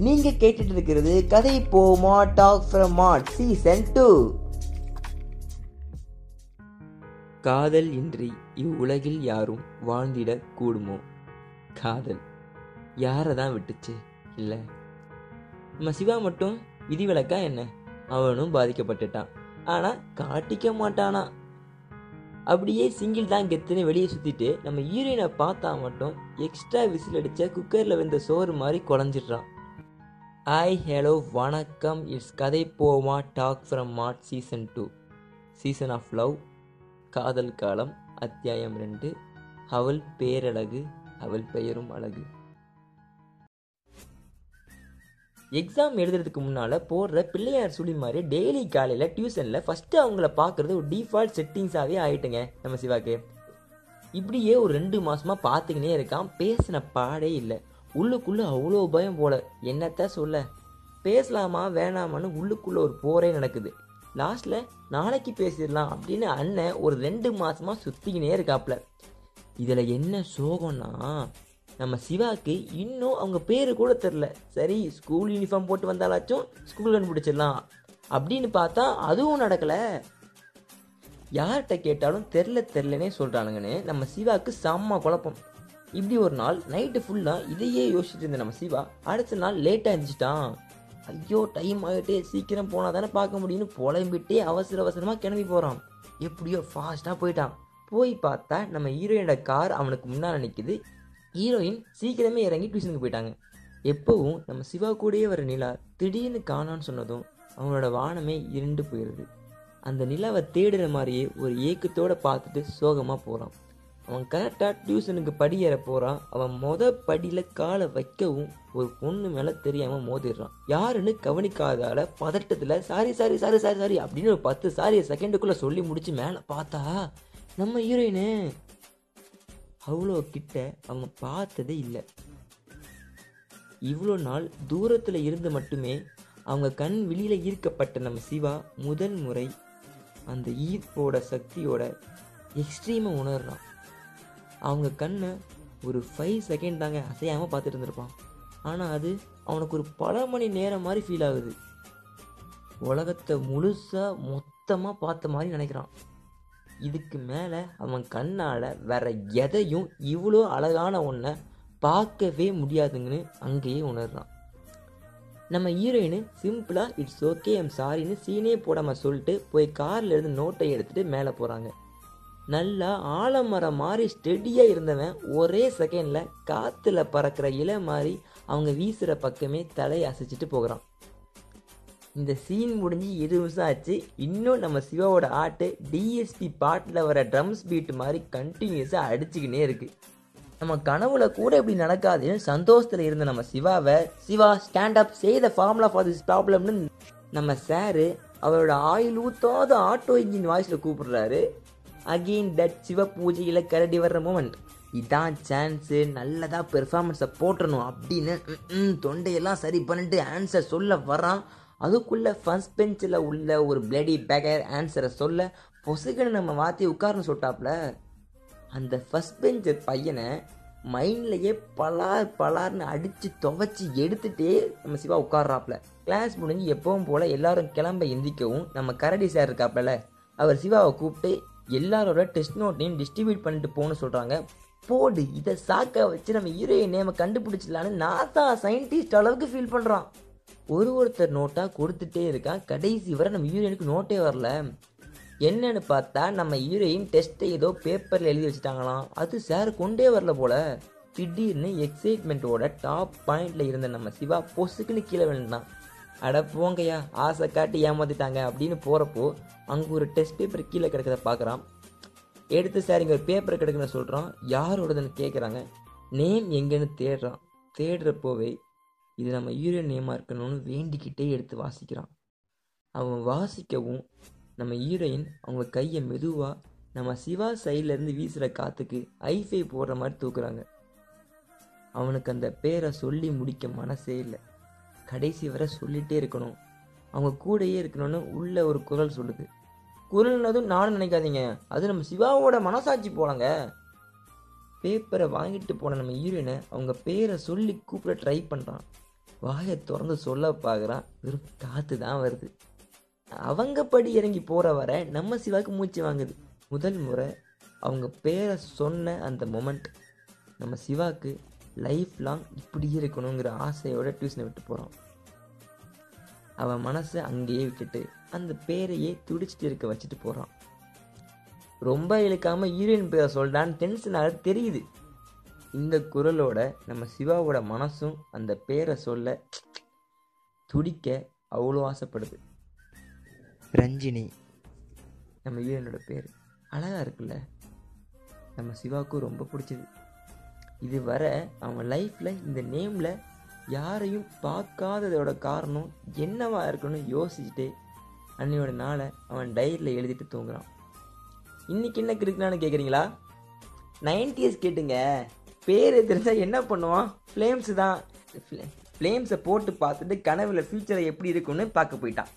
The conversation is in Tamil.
நீங்க கேட்டுட்டு இருக்கிறது கதை போமா talk from mat season two. காதல் இன்றி இவ்வுலகில் யாரும் வாழ்ந்திட கூடுமோ? காதல். யாரை தான் விட்டுச்சு? இல்லை. நம்ம சிவா மட்டும் விதிவிலக்கா என்ன? அவனும் பாதிக்கப்பட்டுட்டான். ஆனால் காட்டிக்க மாட்டானா? அப்படியே சிங்கிள் தான் கெத்துன்னு வெளியே சுற்றிட்டு நம்ம ஹீரோயினை பார்த்தா மட்டும் எக்ஸ்ட்ரா விசில் அடித்த குக்கரில் வெந்த சோறு மாதிரி குழஞ்சிடுறான். ஹாய் ஹலோ வணக்கம். இட்ஸ் கதை போமா talk from mat season two season of love காதல் காலம் அத்தியாயம் ரெண்டு. அவள் பேரழகு அவள் பெயரும் அழகு. எக்ஸாம் எழுதுறதுக்கு முன்னால் போடுற பிள்ளையார் சுழி மாதிரி டெய்லி காலையில் டியூஷனில் ஃபஸ்ட்டு அவங்கள பார்க்குறது ஒரு டிஃபால்ட் செட்டிங்ஸாகவே ஆகிட்டுங்க நம்ம சிவாக்கு. இப்படியே ஒரு ரெண்டு மாதமாக பார்த்துக்கினே இருக்கான் பேசின பாடே இல்லை. உள்ளுக்குள்ளே அவ்வளோ பயம் போல. என்னத்த சொல்ல? பேசலாமா வேணாமான்னு உள்ளுக்குள்ளே ஒரு போரே நடக்குது. லாஸ்ட்டில் நாளைக்கு பேசிடலாம் அப்படின்னு அண்ணன் ஒரு ரெண்டு மாசமா சுற்றிக்கினே இருக்காப்ல. இதில் என்ன சோகம்னா நம்ம சிவாக்கு இன்னும் அவங்க பேர் கூட தெரில சரி ஸ்கூல் யூனிஃபார்ம் போட்டு வந்தாலாச்சும் ஸ்கூல் கண்டுபிடிச்சிடலாம் அப்படின்னு பார்த்தா அதுவும் நடக்கலை. யார்கிட்ட கேட்டாலும் தெரில தெரிலனே சொல்கிறானுங்கன்னு நம்ம சிவாக்கு செம்ம குழப்பம். இப்படி ஒரு நாள் நைட்டு ஃபுல்லாக இதையே யோசிச்சுட்டு இருந்த நம்ம சிவா. அடுத்த நாள் லேட்டாக இருந்துச்சிட்டான் ஐயோ டைம் ஆகிட்டே சீக்கிரம் போனால் தானே பார்க்க முடியும்னு புலம்பிட்டே அவசர அவசரமாக கிளம்பி போகிறான் எப்படியோ ஃபாஸ்ட்டாக போயிட்டான். போய் பார்த்தா நம்ம ஹீரோயினோட கார் அவனுக்கு முன்னால் நிற்கிது ஹீரோயின் சீக்கிரமே இறங்கி டியூஷனுக்கு போயிட்டாங்க. எப்போவும் நம்ம சிவா கூடயே வர நிலா திடீர்னு காணான்னு சொன்னதும் அவனோட வானமே இருண்டு போயிடுது அந்த நிலாவை தேடுற மாதிரியே ஒரு ஏக்கத்தோடு பார்த்துட்டு சோகமாக போகிறான் அவன் கரெக்டாக டியூஷனுக்கு படி ஏற போகிறான் அவன் மொத படியில் காலை வைக்கவும் ஒரு பொண்ணு மேலே தெரியாமல் மோதிடுறான். யாருன்னு கவனிக்காதால பதட்டத்தில் sorry sorry sorry sorry sorry அப்படின்னு ஒரு பத்து சாரியை செகண்டுக்குள்ளே சொல்லி முடிச்சு மேலே பார்த்தா நம்ம ஹீரோயினு அவ்வளோ கிட்ட அவங்க பார்த்ததே இல்லை. இவ்வளோ நாள் தூரத்தில் இருந்து மட்டுமே அவங்க கண் வெளியில் ஈர்க்கப்பட்ட நம்ம சிவா முதல் முறை அந்த ஈர்ப்போட சக்தியோட எக்ஸ்ட்ரீமை உணர்றான். அவங்க கண்ணை ஒரு ஃபைவ் செகண்ட் தாங்க அசையாமல் பார்த்துட்டு இருந்திருப்பான் ஆனால் அது அவனுக்கு ஒரு பல மணி நேரம் மாதிரி ஃபீல் ஆகுது. உலகத்தை முழுசாக மொத்தமாக பார்த்த மாதிரி நினைக்கிறான். இதுக்கு மேலே அவன் கண்ணால் வேற எதையும் இவ்வளோ அழகான ஒன்றை பார்க்கவே முடியாதுங்கன்னு அங்கேயே உணர்றான். நம்ம ஹீரோயின் சிம்பிளாக இட்ஸ் ஓகே எம் சாரின்னு சீனே போடாமல் சொல்லிட்டு போய் காரில் இருந்து நோட்டை எடுத்துகிட்டு மேலே போகிறாங்க நல்லா ஆலமரம் மாதிரி ஸ்டெடியாக இருந்தவன் ஒரே செகண்டில் காற்றுல பறக்கிற இலை மாதிரி அவங்க வீசுகிற பக்கமே தலையை அசைச்சிட்டு போகிறான். இந்த சீன் முடிஞ்சு இரு நிமிஷம் ஆச்சு. இன்னும் நம்ம சிவாவோட ஆட்டு டிஎஸ்பி பாட்டில் வர ட்ரம்ஸ் பீட் மாதிரி கண்டினியூஸாக அடிச்சுக்கினே இருக்கு. நம்ம கனவுல கூட இப்படி நடக்காதுன்னு சந்தோஷத்தில் இருந்த நம்ம சிவாவை சிவா ஸ்டாண்ட் அப் செய்த ஃபார்முலா ஃபார் திஸ் ப்ராப்ளம்னு நம்ம சாரு அவரோட ஆயில் ஊத்தாத ஆட்டோ இன்ஜின் வாய்ஸில் கூப்பிடுறாரு. அகெயின் தட் சிவ பூஜையில் கரடி வர்ற மூமெண்ட் இதான் சான்ஸு நல்லதாக பெர்ஃபார்மன்ஸை போட்டுறணும் அப்படின்னு தொண்டையெல்லாம் சரி பண்ணிட்டு ஆன்சர் சொல்ல வரான். அதுக்குள்ளே ஃபர்ஸ்ட் பெஞ்சில் உள்ள ஒரு பிளடி பேக்கர் ஆன்சரை சொல்ல பொசுக்குன்னு நம்ம மாற்றி உட்காரணும் சொல்லிட்டாப்ல. அந்த ஃபர்ஸ்ட் பெஞ்சு பையனை மைண்ட்லேயே பலார் பலார்னு அடித்து துவைச்சி எடுத்துகிட்டே நம்ம சிவா உட்கார்றாப்ல. கிளாஸ் முடிஞ்சு எப்பவும் போல் எல்லாரும் கிளம்ப எந்திக்கவும் நம்ம கரடி சார் இருக்காப்புல அவர் சிவாவை கூப்பிட்டு எல்லாரோட டெஸ்ட் நோட்டையும் டிஸ்ட்ரிபியூட் பண்ணிட்டு போகணும்னு சொல்கிறாங்க போடு இதை சாக்க வச்சு நம்ம ஹீரோயின் நேமை கண்டுபிடிச்சிடலான்னு நான் தான் சயின்டிஸ்ட் அளவுக்கு ஃபீல் பண்ணுறான் ஒரு ஒருத்தர் நோட்டாக கொடுத்துட்டே இருக்கான் கடைசி வரை நம்ம ஹீரோயினுக்கு நோட்டே வரல. என்னன்னு பார்த்தா நம்ம ஹீரோயின் டெஸ்ட்டை ஏதோ பேப்பரில் எழுதி வச்சுட்டாங்களாம். அது சார் கொண்டே வரல போல. திடீர்னு எக்ஸைட்மெண்ட்டோட டாப் பாயிண்ட்ல இருந்த நம்ம சிவா பொசுக்குன்னு கீழே விழுந்தான். அட போங்கய்யா ஆசை காட்டி ஏமாத்திட்டாங்க அப்படின்னு போகிறப்போ அங்கே ஒரு டெஸ்ட் பேப்பர் கீழே கிடக்கிறத பார்க்குறான் எடுத்து சார் இங்கே ஒரு பேப்பர் கிடக்குன்னு சொல்கிறான் யாரோடதுன்னு கேட்குறாங்க நேம் எங்கேன்னு தேடுறான். தேடுறப்போவே இது நம்ம ஹீரோயின் நேமாக இருக்கணும்னு வேண்டிக்கிட்டே எடுத்து வாசிக்கிறான். அவன் வாசிக்கவும் நம்ம ஹீரோயின் அவங்க கையை மெதுவாக நம்ம சிவா சைட்லேருந்து வீசுகிற காற்றுக்கு ஐஃபை போடுற மாதிரி தூக்குறாங்க. அவனுக்கு அந்த பேரை சொல்லி முடிக்க மனசே இல்லை. கடைசி வரை சொல்லிகிட்டே இருக்கணும். அவங்க கூடயே இருக்கணும்னு உள்ள ஒரு குரல் சொல்லுது. குரல்னதும் நானும் நினைக்காதீங்க. அது நம்ம சிவாவோட மனசாட்சி போலங்க. பேப்பரை வாங்கிட்டு போன நம்ம ஈரனை அவங்க பேரை சொல்லி கூப்பிட ட்ரை பண்ணுறான் வாயை திறந்து சொல்ல பார்க்குறான் வெறும் காற்று தான் வருது. அவங்க படி இறங்கி போகிற வர நம்ம சிவாக்கு மூச்சு வாங்குது. முதல் முறை அவங்க பேரை சொன்ன அந்த மொமெண்ட் நம்ம சிவாக்கு லைஃப் லாங் இப்படி இருக்கணுங்கிற ஆசையோட டியூஷனை விட்டு போகிறான் அவன் மனசை அங்கேயே விட்டுட்டு அந்த பேரையே துடிச்சிட்டு இருக்க வச்சுட்டு போகிறான் ரொம்ப இழுக்காம ஹீரோயின் பேரை சொல்றான்னு டென்ஷனாக தெரியுது. இந்த குரலோட நம்ம சிவாவோட மனசும் அந்த பேரை சொல்ல துடிக்க அவ்வளோ ஆசைப்படுது. ரஞ்சினி. நம்ம ஹீரோயினோட பேர். அழகா இருக்குல்ல? நம்ம சிவாவுக்கும் ரொம்ப பிடிச்சது. இது வர அவன் லைஃப்பில் இந்த நேமில் யாரையும் பார்க்காததோட காரணம் என்னவா இருக்கணும்னு யோசிச்சுட்டே அன்னையோட நாளை அவன் டைரியில் எழுதிட்டு தூங்குறான். இன்றைக்கி என்ன கிறுக்குனான்னு கேட்குறீங்களா நைன்டிஸ் கேட்டுங்க. பேர் தெரிஞ்சால் என்ன பண்ணுவான்? ஃப்ளேம்ஸ் தான். ஃப்ளேம்ஸை போட்டு பார்த்துட்டு கனவில் ஃப்யூச்சரை எப்படி இருக்குன்னு பார்க்க போயிட்டான்.